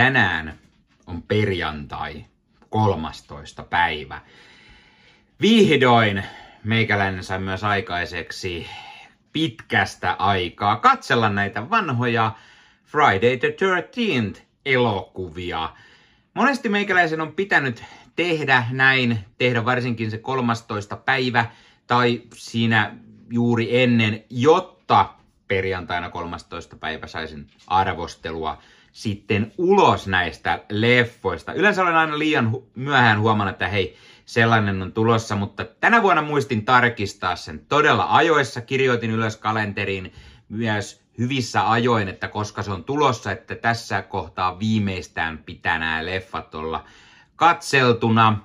tänään on perjantai 13. päivä. Vihdoin meikäläinen sai myös aikaiseksi pitkästä aikaa katsella näitä vanhoja Friday the 13th elokuvia. Monesti meikäläisen on pitänyt tehdä näin, tehdä varsinkin se 13. päivä tai siinä juuri ennen, jotta perjantaina 13. päivä saisin arvostelua sitten ulos näistä leffoista. Yleensä olen aina liian hu- myöhään huomannut, että hei, sellainen on tulossa, mutta tänä vuonna muistin tarkistaa sen todella ajoissa. Kirjoitin ylös kalenteriin myös hyvissä ajoin, että koska se on tulossa, että tässä kohtaa viimeistään pitää nämä leffat olla katseltuna.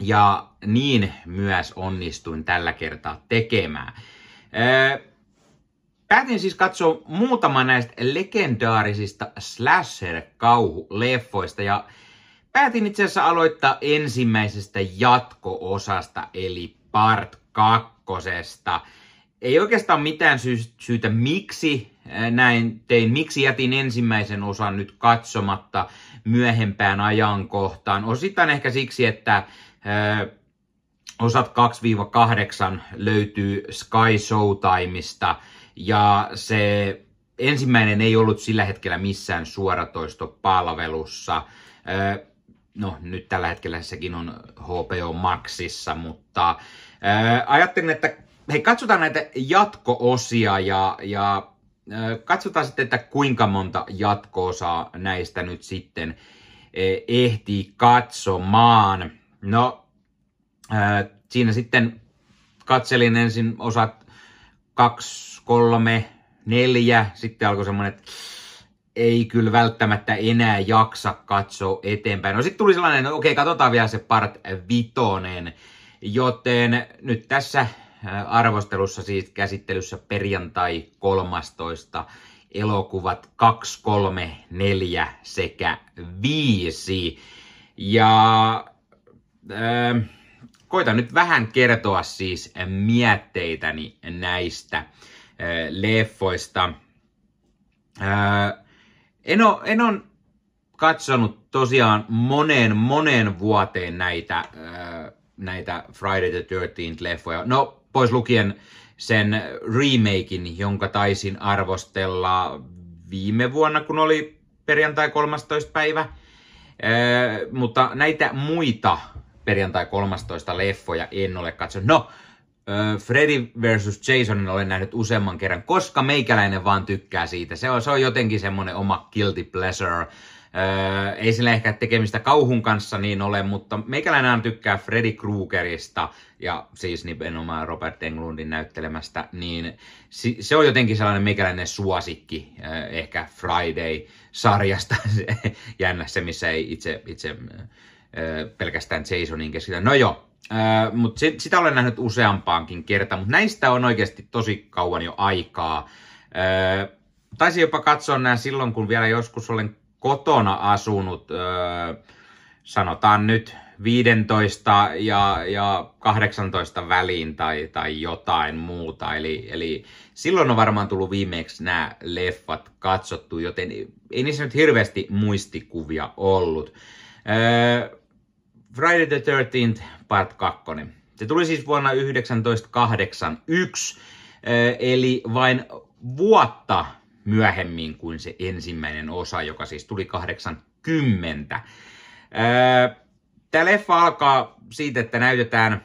Ja niin myös onnistuin tällä kertaa tekemään. Öö, Päätin siis katsoa muutama näistä legendaarisista slasher-kauhuleffoista ja päätin itse asiassa aloittaa ensimmäisestä jatko-osasta eli part kakkosesta. Ei oikeastaan mitään sy- syytä, miksi näin tein, miksi jätin ensimmäisen osan nyt katsomatta myöhempään ajankohtaan. Osittain ehkä siksi, että ö, osat 2-8 löytyy Sky Showtimeista – ja se ensimmäinen ei ollut sillä hetkellä missään suoratoistopalvelussa. No, nyt tällä hetkellä sekin on HBO Maxissa, mutta ajattelin, että hei, katsotaan näitä jatko-osia ja, ja katsotaan sitten, että kuinka monta jatko-osaa näistä nyt sitten ehtii katsomaan. No, siinä sitten katselin ensin osat kaksi kolme, neljä, sitten alkoi semmoinen, että ei kyllä välttämättä enää jaksa katsoa eteenpäin. No sitten tuli sellainen, no okei, katsotaan vielä se part vitonen, joten nyt tässä äh, arvostelussa siis käsittelyssä perjantai 13 elokuvat 2, 3, 4 sekä 5. Ja äh, koitan nyt vähän kertoa siis mietteitäni näistä leffoista. En ole, en ole katsonut tosiaan moneen, moneen vuoteen näitä, näitä Friday the 13th leffoja. No, pois lukien sen remakein, jonka taisin arvostella viime vuonna, kun oli perjantai 13. päivä. mutta näitä muita perjantai 13 leffoja en ole katsonut. No, Freddy versus Jasonin olen nähnyt useamman kerran, koska meikäläinen vaan tykkää siitä. Se on, se on jotenkin semmoinen oma guilty pleasure. Öö, ei sillä ehkä tekemistä kauhun kanssa niin ole, mutta meikäläinen tykkää Freddy Kruegerista ja siis nimenomaan Robert Englundin näyttelemästä, niin se on jotenkin sellainen meikäläinen suosikki ehkä Friday-sarjasta. Jännä se, missä ei itse, itse pelkästään Jasonin keskitä. No joo, mutta sit, sitä olen nähnyt useampaankin kertaan, mutta näistä on oikeasti tosi kauan jo aikaa. Taisin jopa katsoa nämä silloin, kun vielä joskus olen kotona asunut, sanotaan nyt 15 ja, ja 18 väliin tai, tai jotain muuta. Eli, eli silloin on varmaan tullut viimeksi nämä leffat katsottu, joten ei niissä nyt hirveästi muistikuvia ollut. Äh, Friday the 13th Part 2. Se tuli siis vuonna 1981, eh, eli vain vuotta myöhemmin kuin se ensimmäinen osa, joka siis tuli 80. Eh, Tämä leffa alkaa siitä, että näytetään,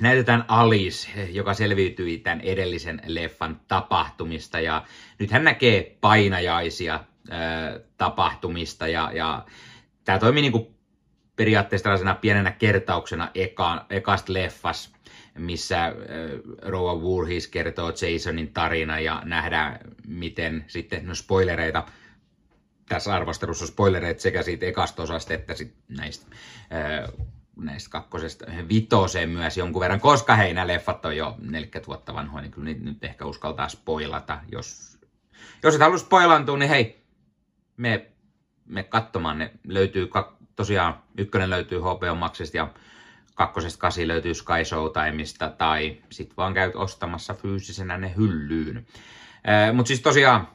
näytetään Alice, joka selviytyi tämän edellisen leffan tapahtumista. Ja nyt hän näkee painajaisia eh, tapahtumista ja, ja tämä toimii niin kuin periaatteessa tällaisena pienenä kertauksena eka, ekasta leffas, missä äh, Roa Voorhees kertoo Jasonin tarina ja nähdään, miten sitten, no spoilereita, tässä arvostelussa spoilereita sekä siitä ekasta osasta että sit näistä, äh, näistä kakkosesta vitoseen myös jonkun verran, koska hei, nämä leffat on jo 40 vuotta vanhoja, niin kyllä nyt ehkä uskaltaa spoilata. Jos, jos et halua spoilantua, niin hei, me, me katsomaan, ne löytyy tosiaan ykkönen löytyy HBO Maxista ja kakkosesta kasi löytyy Sky Showtimeista tai sit vaan käyt ostamassa fyysisenä ne hyllyyn. Mutta siis tosiaan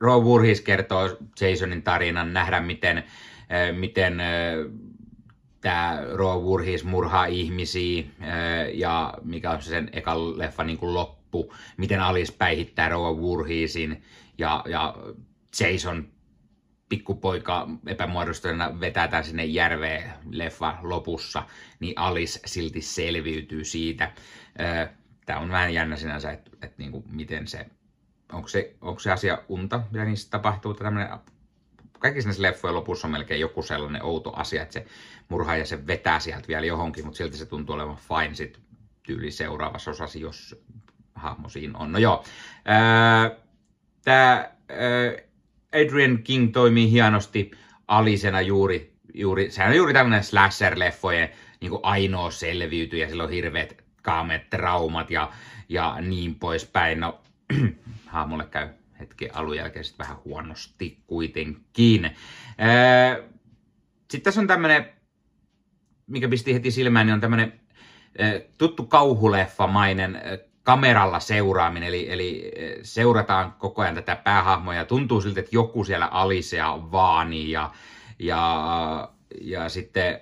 Roe Voorhees kertoo Jasonin tarinan, nähdä miten, miten tämä Roe Voorhees murhaa ihmisiä ja mikä on sen ekan leffa niin loppu, miten Alice päihittää Roe Voorheesin ja, ja Jason pikkupoika epämuodostajana vetää tämän sinne järveen leffa lopussa, niin Alice silti selviytyy siitä. Tämä on vähän jännä sinänsä, että, että niin kuin miten se, onko se, onko se asia unta, mitä niissä tapahtuu, tämmöinen kaikissa näissä leffojen lopussa on melkein joku sellainen outo asia, että se murhaaja se vetää sieltä vielä johonkin, mutta silti se tuntuu olevan fine sit tyyli seuraavassa osassa, jos hahmo siinä on. No joo, tämä Adrian King toimii hienosti alisena juuri, juuri sehän on juuri tämmöinen slasher-leffojen niin ainoa selviytyjä, sillä on hirveät kaameet traumat ja, ja niin poispäin. No, hahmolle käy hetken alun jälkeen sitten vähän huonosti kuitenkin. Sitten tässä on tämmöinen, mikä pisti heti silmään, niin on tämmöinen tuttu kauhuleffamainen kameralla seuraaminen, eli, eli seurataan koko ajan tätä päähahmoa ja tuntuu siltä, että joku siellä alisea vaani ja, ja, ja sitten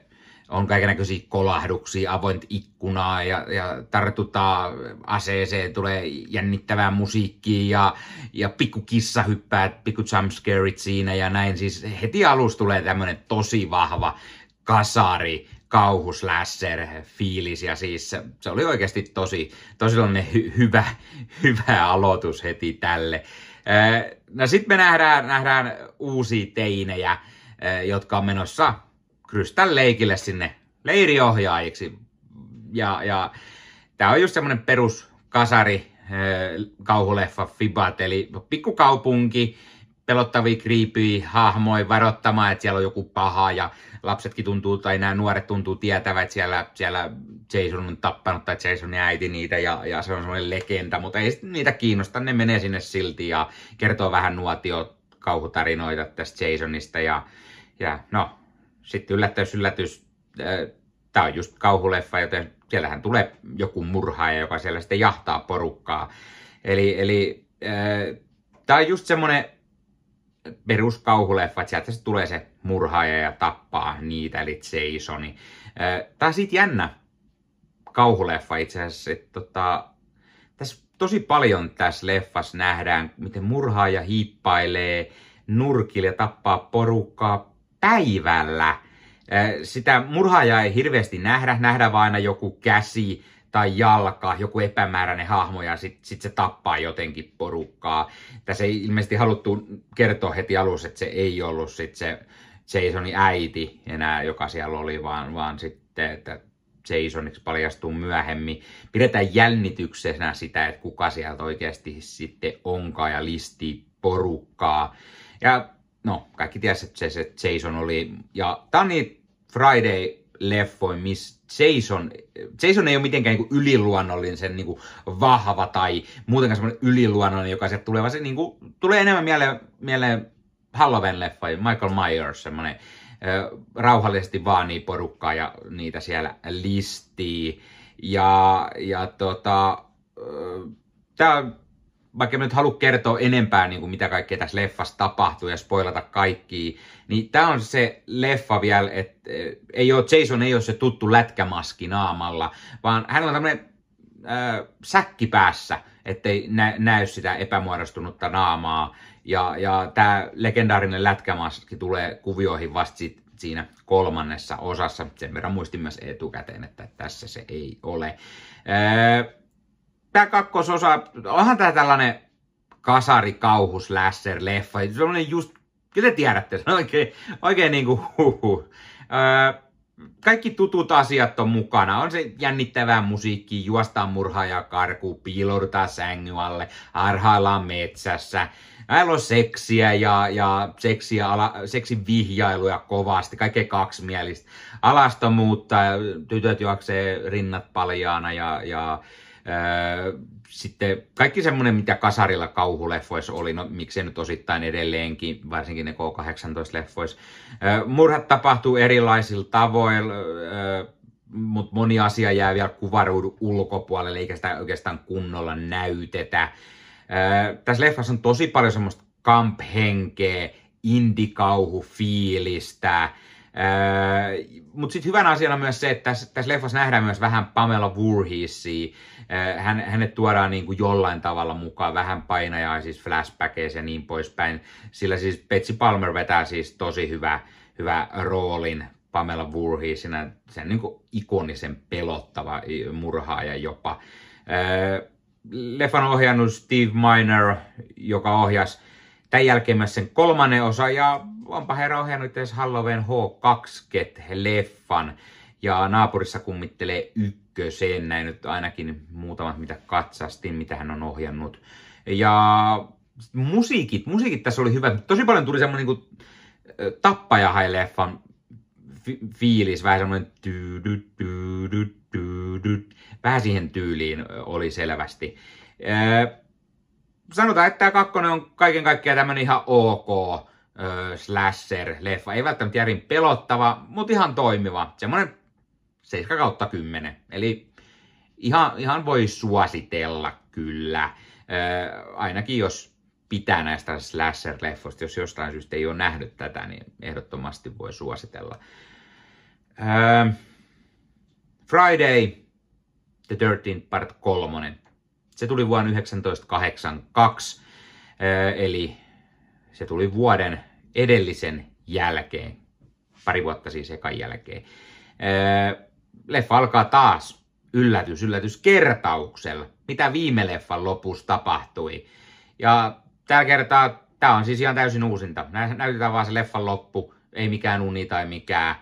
on kaikenlaisia kolahduksia, avoint ikkunaa ja, ja tartutaan aseeseen, tulee jännittävää musiikkia ja, ja pikku kissa hyppää, pikku jumpscareit siinä ja näin. Siis heti alussa tulee tämmöinen tosi vahva kasari, kauhuslasher fiilis ja siis se, oli oikeasti tosi, tosi hy, hyvä, hyvä aloitus heti tälle. No sitten me nähdään, nähdään uusia teinejä, jotka on menossa Krystal leikille sinne leiriohjaajiksi. Ja, ja tämä on just semmoinen perus kasari kauhuleffa Fibat, eli pikkukaupunki, pelottavia kriipyjä hahmoja varoittamaan, että siellä on joku paha ja lapsetkin tuntuu, tai nämä nuoret tuntuu tietävät, että siellä, siellä Jason on tappanut tai Jasonin äiti niitä ja, ja se on semmoinen legenda, mutta ei niitä kiinnosta, ne menee sinne silti ja kertoo vähän nuotio kauhutarinoita tästä Jasonista ja, ja no, sitten yllätys, yllätys, tämä on just kauhuleffa, joten siellähän tulee joku murhaaja, joka siellä sitten jahtaa porukkaa. Eli, eli tämä on just semmoinen peruskauhuleffa, että sieltä se tulee se murhaaja ja tappaa niitä, eli Jasoni. Tämä on siitä jännä kauhuleffa itse asiassa, että tota, tässä tosi paljon tässä leffassa nähdään, miten murhaaja hiippailee nurkille ja tappaa porukkaa päivällä. Sitä murhaajaa ei hirveästi nähdä, nähdään vain aina joku käsi tai jalka, joku epämääräinen hahmo ja sitten sit se tappaa jotenkin porukkaa. Tässä ei ilmeisesti haluttu kertoa heti alussa, että se ei ollut sit se Jasonin äiti enää, joka siellä oli, vaan, vaan sitten, että Jasoniksi paljastuu myöhemmin. Pidetään jännityksenä sitä, että kuka sieltä oikeasti sitten onkaan ja listii porukkaa. Ja no, kaikki tiesivät, että se, se Jason oli. Ja tämä on Friday leffoin, missä Jason, Jason ei ole mitenkään niin yliluonnollinen, sen niin kuin vahva tai muutenkaan semmoinen yliluonnollinen, joka se tulee, vaan se niin kuin, tulee enemmän mieleen, mieleen Halloween-leffa, Michael Myers, semmoinen rauhallisesti vaanii porukkaa ja niitä siellä listii. Ja, ja tota, tämä vaikka nyt halua kertoa enempää, niin kuin mitä kaikkea tässä leffassa tapahtuu ja spoilata kaikki, niin tämä on se leffa vielä, että eh, ei ole, Jason ei ole se tuttu lätkämaski naamalla, vaan hänellä on tämmöinen äh, säkki päässä, ettei nä- näy sitä epämuodostunutta naamaa. Ja, ja tämä legendaarinen lätkämaski tulee kuvioihin vasta sit, siinä kolmannessa osassa. Sen verran muistin myös etukäteen, että tässä se ei ole. Äh, tämä kakkososa, onhan tämä tällainen kasari kauhus lässer leffa. Sellainen just, kyllä tiedätte, se on oikein, oikein niin kuin huhu. Öö, kaikki tutut asiat on mukana. On se jännittävää musiikki, juostaan murhaaja karku, piiloudutaan sängyn alle, harhaillaan metsässä. Näillä on seksiä ja, ja seksiä, ala, seksin vihjailuja kovasti, kaikkea kaksimielistä. Alastomuutta, tytöt juoksee rinnat paljaana ja, ja sitten kaikki semmoinen, mitä kasarilla kauhuleffoissa oli, no miksei nyt osittain edelleenkin, varsinkin ne K-18-leffoissa. Murhat tapahtuu erilaisilla tavoilla, mutta moni asia jää vielä kuvaruudun ulkopuolelle, eikä sitä oikeastaan kunnolla näytetä. Tässä leffassa on tosi paljon semmoista kamp-henkeä, indikauhu-fiilistä. Mutta sitten hyvänä asiana myös se, että tässä, tässä leffassa nähdään myös vähän Pamela Voorheesia. Hän, hänet tuodaan niin kuin jollain tavalla mukaan, vähän painajaa siis flashbackeissa ja niin poispäin. Sillä siis Betsy Palmer vetää siis tosi hyvä, hyvä roolin Pamela Voorheesina, sen niin kuin ikonisen pelottava murhaaja jopa. Leffan ohjannut Steve Miner, joka ohjasi tämän jälkeen myös sen kolmannen osa, ja onpa herra ohjannut edes Halloween H2-leffan, ja naapurissa kummittelee ykkösen, näin nyt ainakin muutamat mitä katsastin, mitä hän on ohjannut. Ja musiikit, musiikit tässä oli hyvä, tosi paljon tuli semmoinen niin tappajahai-leffan fiilis, vähän semmoinen vähän siihen tyyliin oli selvästi. Sanotaan, että tämä kakkonen on kaiken kaikkiaan tämmöinen ihan ok slasher-leffa. Ei välttämättä järin pelottava, mutta ihan toimiva. Semmoinen 7 kautta 10. Eli ihan, ihan voi suositella kyllä. ainakin jos pitää näistä slasher-leffoista, jos jostain syystä ei ole nähnyt tätä, niin ehdottomasti voi suositella. Uh, Friday the 13th part 3. Se tuli vuonna 1982, uh, eli se tuli vuoden edellisen jälkeen, pari vuotta siis ekan jälkeen. Uh, leffa alkaa taas yllätys, yllätys kertauksella, mitä viime leffan lopussa tapahtui. Ja tällä kertaa tämä on siis ihan täysin uusinta. Näytetään vaan se leffan loppu, ei mikään uni tai mikään.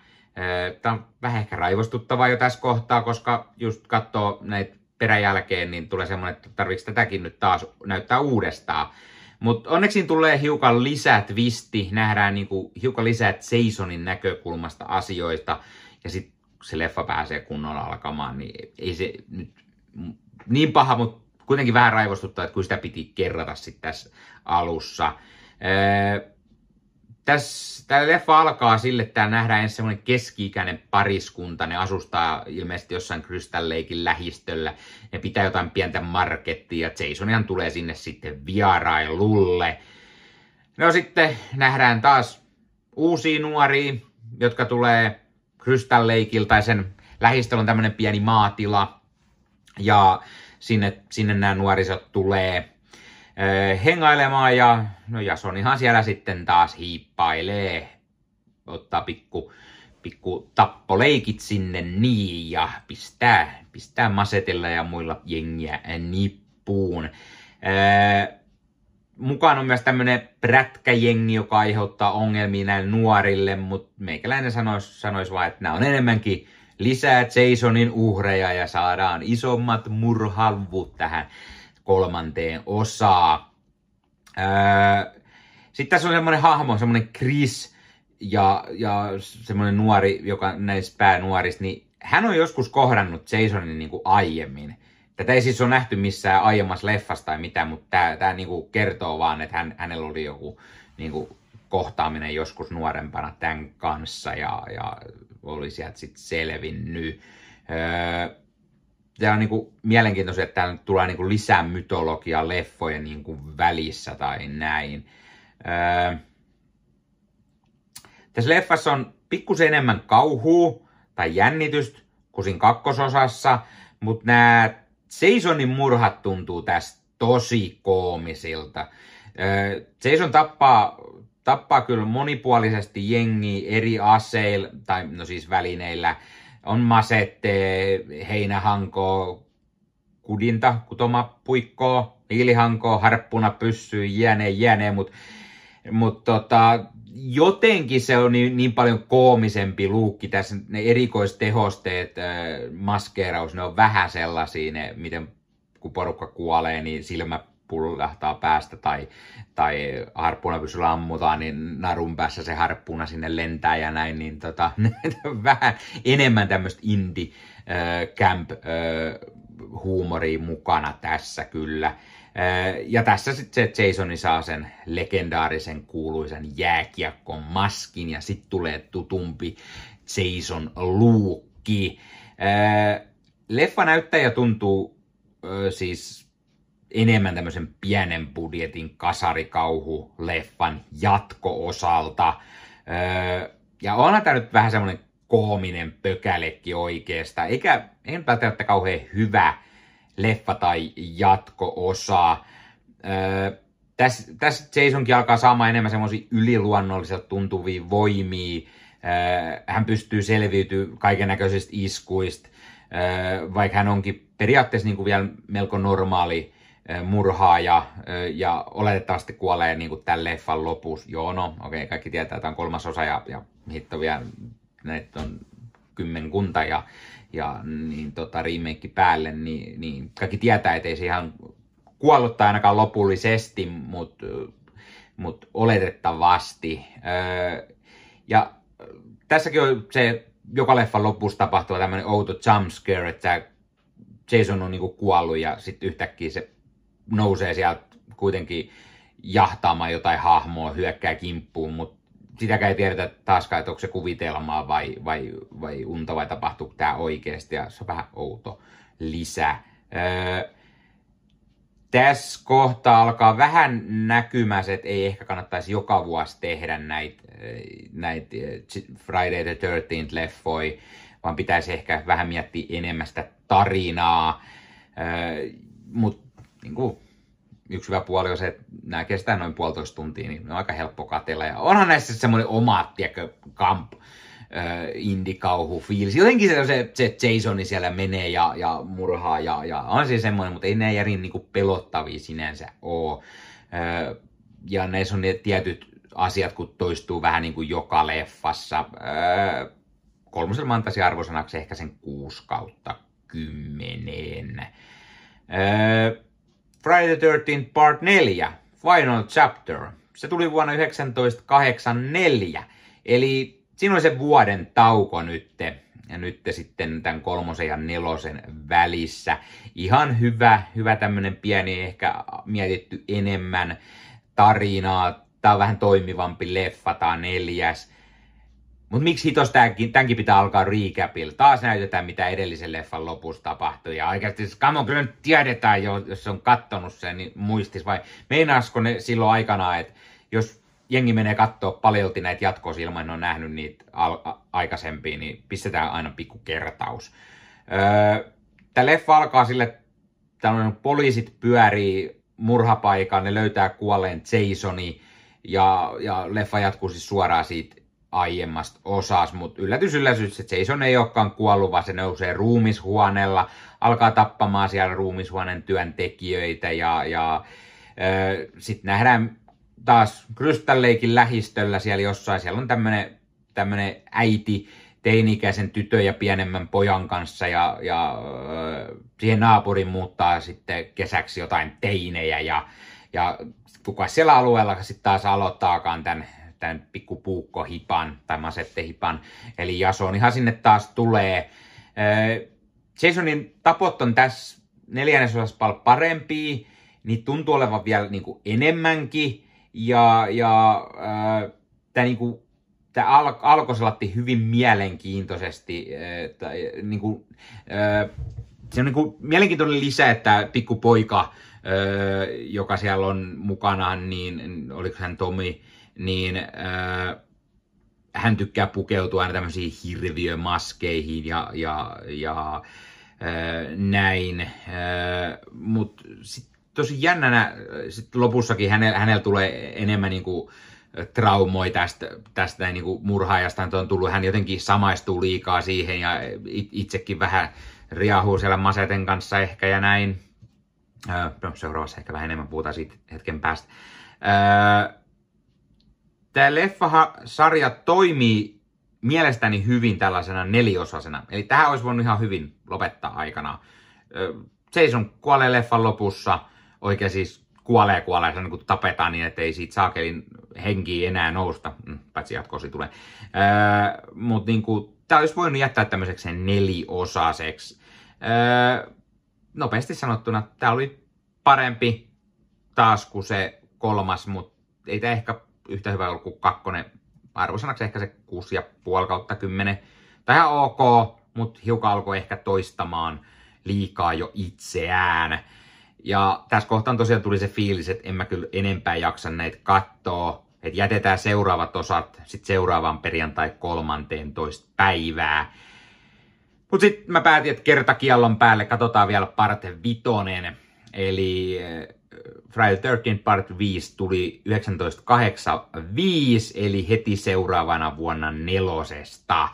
Tämä on vähän ehkä raivostuttavaa jo tässä kohtaa, koska just katsoo näitä peräjälkeen, niin tulee semmoinen, että tarvitsisi tätäkin nyt taas näyttää uudestaan. Mutta onneksi tulee hiukan lisää twisti, nähdään niinku hiukan lisää Jasonin näkökulmasta asioista, ja sitten se leffa pääsee kunnolla alkamaan, niin ei se nyt niin paha, mutta kuitenkin vähän raivostuttaa, että kun sitä piti kerrata sitten tässä alussa. Tässä, tämä leffa alkaa sille, että nähdään ensin semmoinen keski-ikäinen pariskunta. Ne asustaa ilmeisesti jossain Crystal Lakein lähistöllä. Ne pitää jotain pientä markettia ja Jasonihan tulee sinne sitten vierailulle. No sitten nähdään taas uusia nuoria, jotka tulee Crystal Lakeilta tai sen lähistöllä on tämmöinen pieni maatila. Ja sinne, sinne nämä nuorisot tulee hengailemaan ja no Jasonihan siellä sitten taas hiippailee, ottaa pikku, pikku tappoleikit sinne niin ja pistää, pistää masetella ja muilla jengiä nippuun. Ee, mukaan on myös tämmönen prätkäjengi, joka aiheuttaa ongelmia näille nuorille, mutta meikäläinen sanoisi sanois vaan, että nämä on enemmänkin lisää Jasonin uhreja ja saadaan isommat murhalvut tähän kolmanteen osaa. Sitten tässä on semmoinen hahmo, semmoinen Chris ja, ja semmoinen nuori, joka näistä päänuorista, niin hän on joskus kohdannut Jasonin niin kuin aiemmin. Tätä ei siis ole nähty missään aiemmassa leffassa tai mitään, mutta tämä, tämä niin kuin kertoo vaan, että hän, hänellä oli joku niin kuin kohtaaminen joskus nuorempana tämän kanssa ja, ja oli sieltä sitten selvinnyt. Öö, tämä on niin kuin mielenkiintoista, että täällä tulee niin kuin lisää mytologiaa leffojen niin kuin välissä tai näin. Öö, tässä leffassa on pikkusen enemmän kauhua tai jännitystä kuin siinä kakkososassa, mutta nämä Jasonin murhat tuntuu tästä tosi koomisilta. Öö, Jason tappaa, tappaa kyllä monipuolisesti jengi eri aseilla, tai no siis välineillä, on masette, heinähanko, kudinta, kutoma puikkoa, hiilihanko, harppuna pyssyy, jääne, jääne, mutta mut tota, jotenkin se on niin, niin paljon koomisempi luukki tässä, ne erikoistehosteet, äh, maskeeraus, ne on vähän sellaisia, ne, miten kun porukka kuolee, niin silmä pullahtaa päästä tai, tai harppunapyssyllä ammutaan, niin narun päässä se harppuna sinne lentää ja näin, niin tota, vähän enemmän tämmöistä indie äh, camp äh, huumoria mukana tässä kyllä. Äh, ja tässä sitten se Jasoni saa sen legendaarisen kuuluisen jääkiekon maskin ja sitten tulee tutumpi Jason luukki. Leffa näyttäjä tuntuu äh, siis enemmän tämmöisen pienen budjetin kasarikauhu-leffan jatko-osalta. Öö, ja onhan tämä nyt vähän semmoinen koominen pökälekki oikeasta, eikä en välttämättä kauhean hyvä leffa tai jatko-osa. Öö, tässä, tässä Jasonkin alkaa saamaan enemmän semmoisia yliluonnolliselta tuntuvia voimia. Öö, hän pystyy selviytymään kaiken näköisistä iskuista, öö, vaikka hän onkin periaatteessa niin kuin vielä melko normaali murhaaja ja oletettavasti kuolee niin tämän leffan lopussa. Joo, no, okei, okay, kaikki tietää, että on kolmas osa ja, ja hitto vielä, näitä on kymmenkunta ja, ja niin tota, remake päälle, niin, niin kaikki tietää, että ei se ihan kuollutta ainakaan lopullisesti, mutta mut oletettavasti. Ja tässäkin on se joka leffan lopussa tapahtuva tämmöinen outo jumpscare, että Jason on niinku kuollut ja sitten yhtäkkiä se nousee sieltä kuitenkin jahtaamaan jotain hahmoa, hyökkää kimppuun, mutta sitäkään ei tiedetä taaskaan, että onko se kuvitelmaa vai, vai, vai unta vai tapahtuu tämä oikeasti ja se on vähän outo lisä. Öö, tässä kohtaa alkaa vähän näkymässä, että ei ehkä kannattaisi joka vuosi tehdä näitä näit Friday the 13th leffoi, vaan pitäisi ehkä vähän miettiä enemmän sitä tarinaa. Öö, Mutta niin kuin, yksi hyvä puoli on se, että nämä kestää noin puolitoista tuntia, niin on aika helppo katella. Ja onhan näissä semmoinen oma, tiedätkö, kamp, indikauhu fiilis. Jotenkin se, se, se Jasoni siellä menee ja, ja murhaa ja, ja on se semmoinen, mutta ei ne järin niinku pelottavia sinänsä ole. Ja näissä on ne tietyt asiat, kun toistuu vähän niin kuin joka leffassa. Kolmosella mä antaisin arvosanaksi ehkä sen 6 kautta 10. Friday the 13th Part 4, Final Chapter. Se tuli vuonna 1984, eli siinä oli se vuoden tauko nytte, ja nyt sitten tämän kolmosen ja nelosen välissä. Ihan hyvä, hyvä tämmönen pieni, ehkä mietitty enemmän tarinaa. Tää on vähän toimivampi leffa, on neljäs. Mutta miksi hitos tämänkin, tämänkin pitää alkaa recapilla? Taas näytetään, mitä edellisen leffan lopussa tapahtui. Ja oikeasti, come on, kyllä nyt tiedetään jo, jos on kattonut sen, niin muistis. Vai meinaasko ne silloin aikana, että jos jengi menee katsoa paljolti näitä jatkoa ilman, on nähnyt niitä al- a- aikaisempia, niin pistetään aina pikku kertaus. Öö, Tämä leffa alkaa sille, että poliisit pyörii murhapaikan, ne löytää kuolleen Jasoni, ja, ja leffa jatkuu siis suoraan siitä aiemmasta osas, mutta yllätys yllätys, että Jason ei olekaan kuollut, vaan se nousee ruumishuoneella, alkaa tappamaan siellä ruumishuoneen työntekijöitä ja, ja sitten nähdään taas Crystal Lakein lähistöllä siellä jossain, siellä on tämmönen, tämmönen äiti teini-ikäisen tytön ja pienemmän pojan kanssa ja, ja siihen naapurin muuttaa sitten kesäksi jotain teinejä ja, ja kuka siellä alueella sitten taas aloittaakaan tämän tämän pikkupuukkohipan tai masettehipan. Eli Jasonihan sinne taas tulee. Jasonin tapot on tässä neljännesosassa paljon parempia, niin tuntuu olevan vielä niin kuin enemmänkin. Ja, ja tämä niin kuin, tämä al- alkoi selatti hyvin mielenkiintoisesti. Tai, niin kuin, se on niin kuin mielenkiintoinen lisä, että pikkupoika, joka siellä on mukana, niin oliko hän Tomi, niin äh, hän tykkää pukeutua aina tämmöisiin hirviömaskeihin ja, ja, ja äh, näin. Äh, Mutta tosi jännänä sit lopussakin hänellä, hänellä tulee enemmän niinku traumoi tästä, tästä niin kuin murhaajasta on tullut, hän jotenkin samaistuu liikaa siihen ja itsekin vähän riahuu siellä Maseten kanssa ehkä ja näin. no, seuraavassa ehkä vähän enemmän puhutaan siitä hetken päästä tämä leffa-sarja toimii mielestäni hyvin tällaisena neliosasena. Eli tähän olisi voinut ihan hyvin lopettaa aikana. Jason kuolee leffan lopussa, oikein siis kuolee kuolee, se niin kuin tapetaan niin, että ei siitä saakelin henkiä enää nousta, mm, paitsi jatkoosi tulee. Mutta niin tämä olisi voinut jättää tämmöiseksi neliosaseksi. Öö, nopeasti sanottuna, tämä oli parempi taas kuin se kolmas, mutta ei tämä ehkä yhtä hyvä ollut kuin kakkonen. Arvosanaksi ehkä se 6,5 kautta 10. Tähän ok, mutta hiukan alkoi ehkä toistamaan liikaa jo itseään. Ja tässä kohtaan tosiaan tuli se fiilis, että en mä kyllä enempää jaksa näitä katsoa. Että jätetään seuraavat osat sitten seuraavaan perjantai 13 päivää. Mutta sitten mä päätin, että kertakiallon päälle katsotaan vielä parte vitonen. Eli eh, Friday 13 Part 5 tuli 1985, eli heti seuraavana vuonna nelosesta.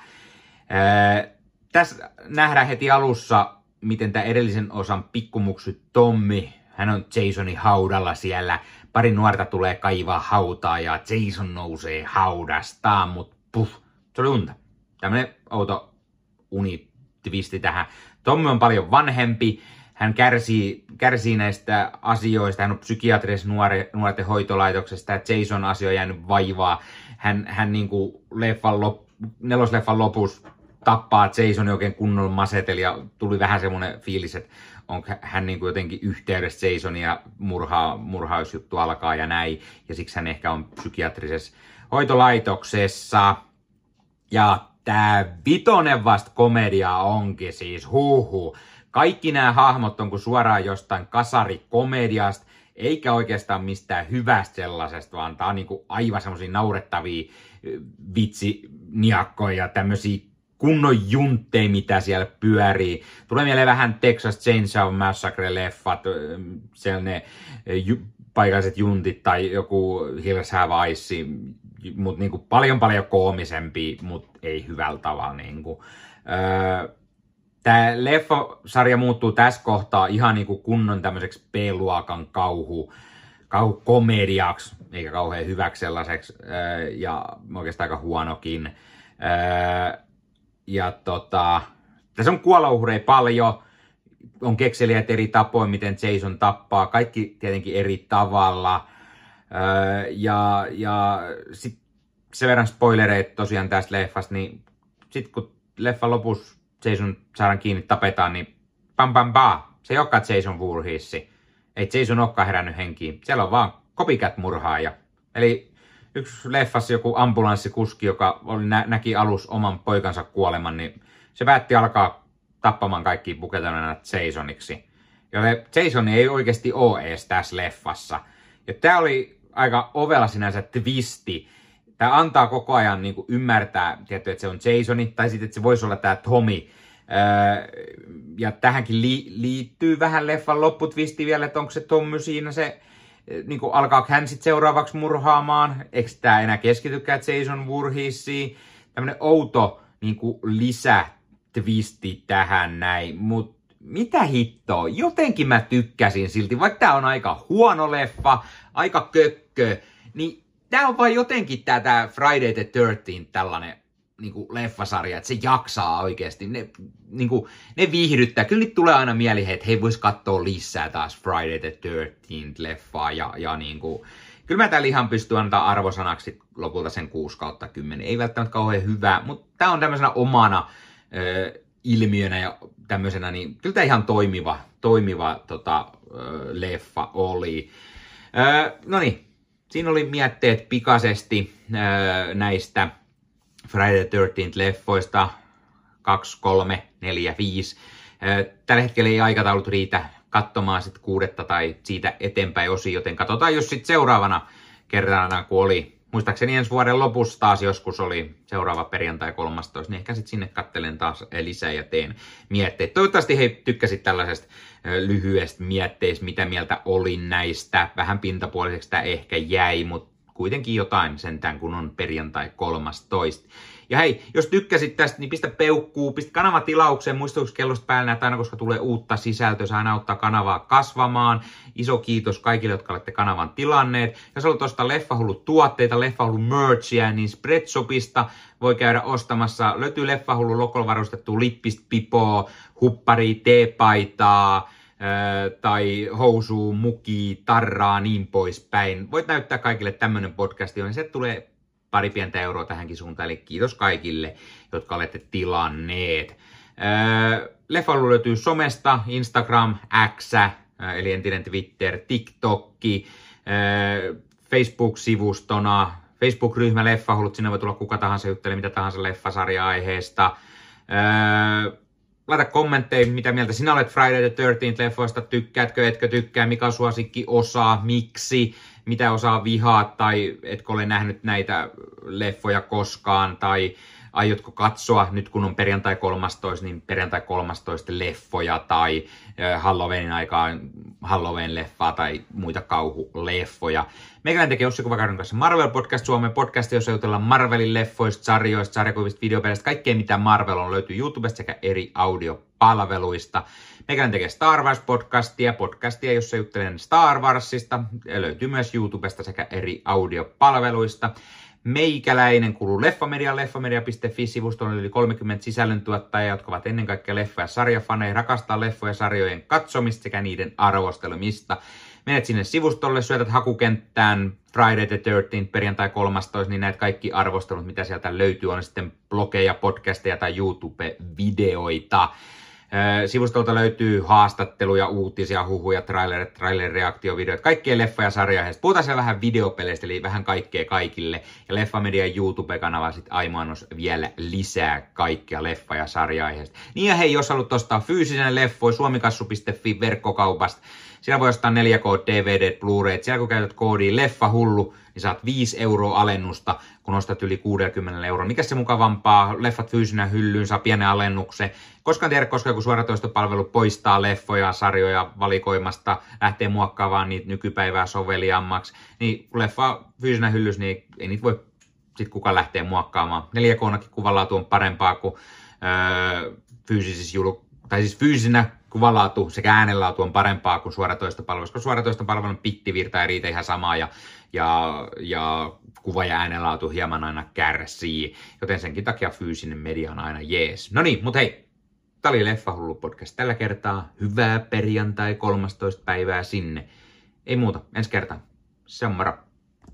Ää, tässä nähdään heti alussa, miten tämä edellisen osan pikkumuksu Tommi, hän on Jasonin haudalla siellä. Pari nuorta tulee kaivaa hautaa ja Jason nousee haudastaan, mutta puh, se oli unta. Tämmönen outo unitvisti tähän. Tommi on paljon vanhempi, hän kärsii, kärsii näistä asioista, hän on psykiatrisessa nuore, nuorten hoitolaitoksesta, ja Jason asio jäänyt vaivaa. Hän, hän niin kuin leffan lop, nelosleffan lopussa tappaa Jason oikein kunnolla maseteli ja tuli vähän semmoinen fiilis, että on hän niin kuin jotenkin yhteydessä Jasonia ja murhaa, murhausjuttu alkaa ja näin. Ja siksi hän ehkä on psykiatrisessa hoitolaitoksessa. Ja tämä vitonen vasta komedia onkin siis huhu. Kaikki nämä hahmot on kuin suoraan jostain kasarikomediasta, eikä oikeastaan mistään hyvästä sellaisesta, vaan tää on niinku aivan semmosia naurettavia vitsiniakkoja ja tämmöisiä kunnon juntteja, mitä siellä pyörii. Tulee mieleen vähän Texas Chainsaw Massacre-leffat, sellainen ju, paikalliset juntit tai joku Hills Have Ice, mutta niinku paljon paljon koomisempi, mutta ei hyvällä tavalla. Niinku. Öö, Tämä leffasarja muuttuu tässä kohtaa ihan niinku kunnon tämmöiseksi B-luokan kauhu, kauhukomediaksi, eikä kauhean hyväksi sellaiseksi, ja oikeastaan aika huonokin. Ja tota, tässä on kuolouhreja paljon, on kekseliät eri tapoin, miten Jason tappaa, kaikki tietenkin eri tavalla. Ja, ja sit sen verran spoilereita tosiaan tästä leffasta, niin sitten kun leffa lopussa Jason saadaan kiinni, tapetaan, niin pam pam pa. Se ei olekaan Jason Voorheesi. Ei Jason olekaan herännyt henkiin. Siellä on vaan copycat murhaaja. Eli yksi leffassa joku ambulanssikuski, joka oli, nä- näki alus oman poikansa kuoleman, niin se päätti alkaa tappamaan kaikki pukeutuneena Jasoniksi. Ja Jason ei oikeasti ole edes tässä leffassa. Ja tämä oli aika ovela sinänsä twisti, tämä antaa koko ajan niin kuin ymmärtää, tietty, että se on Jasoni, tai sitten, että se voisi olla tämä Tommy. Öö, ja tähänkin li- liittyy vähän leffan lopputvisti vielä, että onko se Tommy siinä se, niin kuin alkaa hän sitten seuraavaksi murhaamaan, eikö tämä enää keskitykään Jason Voorheesiin, tämmöinen outo niin kuin lisätwisti tähän näin, mutta mitä hittoa, jotenkin mä tykkäsin silti, vaikka tää on aika huono leffa, aika kökkö, niin tää on vain jotenkin tää Friday the 13 tällainen niin kuin leffasarja, että se jaksaa oikeasti. Ne, niin kuin, ne viihdyttää. Kyllä nyt tulee aina mieli, että hei, vois katsoa lisää taas Friday the 13 leffaa. Ja, ja niin kuin, kyllä mä täällä ihan pystyn antaa arvosanaksi lopulta sen 6 kautta 10. Ei välttämättä kauhean hyvää, mutta tää on tämmöisenä omana ö, ilmiönä ja tämmöisenä, niin kyllä tää ihan toimiva, toimiva tota, ö, leffa oli. no niin, siinä oli mietteet pikaisesti äh, näistä Friday the 13 leffoista 2, 3, 4, 5. Äh, tällä hetkellä ei aikataulut riitä katsomaan sitten kuudetta tai siitä eteenpäin osi, joten katsotaan jos sitten seuraavana kerrana, kun oli muistaakseni ensi vuoden lopussa taas joskus oli seuraava perjantai 13, niin ehkä sitten sinne kattelen taas lisää ja teen mietteet. Toivottavasti hei tykkäsit tällaisesta lyhyestä mietteistä, mitä mieltä olin näistä. Vähän pintapuoliseksi tämä ehkä jäi, mutta kuitenkin jotain sentään, kun on perjantai 13. Ja hei, jos tykkäsit tästä, niin pistä peukkuu, pistä kanava tilaukseen, muistutuksi kellosta päällä näitä aina, koska tulee uutta sisältöä, se aina auttaa kanavaa kasvamaan. Iso kiitos kaikille, jotka olette kanavan tilanneet. Jos haluat ostaa Leffahullut tuotteita, Leffahullu merchia, niin Spreadshopista voi käydä ostamassa. Löytyy Leffahullu lokolla varustettu lippist, pipoa, huppari, teepaitaa, tai housu, muki, tarraa, niin poispäin. Voit näyttää kaikille tämmönen podcasti, niin se tulee pari pientä euroa tähänkin suuntaan, eli kiitos kaikille, jotka olette tilanneet. Leffa löytyy somesta, Instagram, X, eli entinen Twitter, TikTokki, Facebook-sivustona, Facebook-ryhmä Leffahullut, sinne voi tulla kuka tahansa juttelee mitä tahansa leffasarja-aiheesta. laita kommentteja, mitä mieltä sinä olet Friday the 13th leffoista, tykkäätkö, etkö tykkää, mikä on suosikki osaa, miksi, mitä osaa vihaa, tai etkö ole nähnyt näitä leffoja koskaan, tai aiotko katsoa nyt kun on perjantai 13, niin perjantai 13 leffoja tai Halloweenin aikaan Halloween-leffaa tai muita kauhuleffoja. Meikäläinen tekee Ossi Kuvakauden kanssa Marvel Podcast, Suomen podcast, jossa jutellaan Marvelin leffoista, sarjoista, sarjakuvista, videopeleistä, kaikkea mitä Marvel on löytyy YouTubesta sekä eri audiopalveluista. Meikäläinen tekee Star Wars podcastia, podcastia, jossa juttelen Star Warsista, löytyy myös YouTubesta sekä eri audiopalveluista. Meikäläinen kuuluu Leffamedia, leffamedia.fi-sivustolle yli 30 sisällöntuottajaa, jotka ovat ennen kaikkea leffa- ja sarjafaneja, rakastaa leffoja ja sarjojen katsomista sekä niiden arvostelemista. Menet sinne sivustolle, syötät hakukenttään Friday the 13th, perjantai 13, niin näet kaikki arvostelut, mitä sieltä löytyy, on sitten blogeja, podcasteja tai YouTube-videoita. Sivustolta löytyy haastatteluja, uutisia, huhuja, trailerit, trailer-reaktiovideot, kaikkea leffa- ja sarjaiheista. Puhutaan siellä vähän videopeleistä, eli vähän kaikkea kaikille. Ja Leffamedian YouTube-kanava sitten aimaannos vielä lisää kaikkea leffa- ja sarjaiheista. Niin ja hei, jos haluat ostaa fyysisen leffoi suomikassu.fi verkkokaupasta, siellä voi ostaa 4K DVD, Blu-ray. Siellä kun käytät koodi LEFFAHULLU, niin saat 5 euroa alennusta, kun ostat yli 60 euroa. Mikä se mukavampaa? Leffat fyysinä hyllyyn, saa pienen alennuksen. Koska tiedä, koska joku suoratoistopalvelu poistaa leffoja, sarjoja valikoimasta, lähtee muokkaamaan niitä nykypäivää soveliaammaksi, niin kun leffa fyysinä hyllys, niin ei niitä voi sitten kukaan lähteä muokkaamaan. 4K kuvanlaatu on parempaa kuin öö, fyysisissä julu- tai siis fyysinä kuvanlaatu sekä äänenlaatu on parempaa kuin suoratoistopalveluissa, koska suoratoistopalvelun pittivirta ei riitä ihan samaa ja, ja, ja kuva- ja äänenlaatu hieman aina kärsii, joten senkin takia fyysinen media on aina jees. No niin, mutta hei, Tämä oli Leffahullu podcast tällä kertaa. Hyvää perjantai 13. päivää sinne. Ei muuta, ensi kertaa. Se on moro.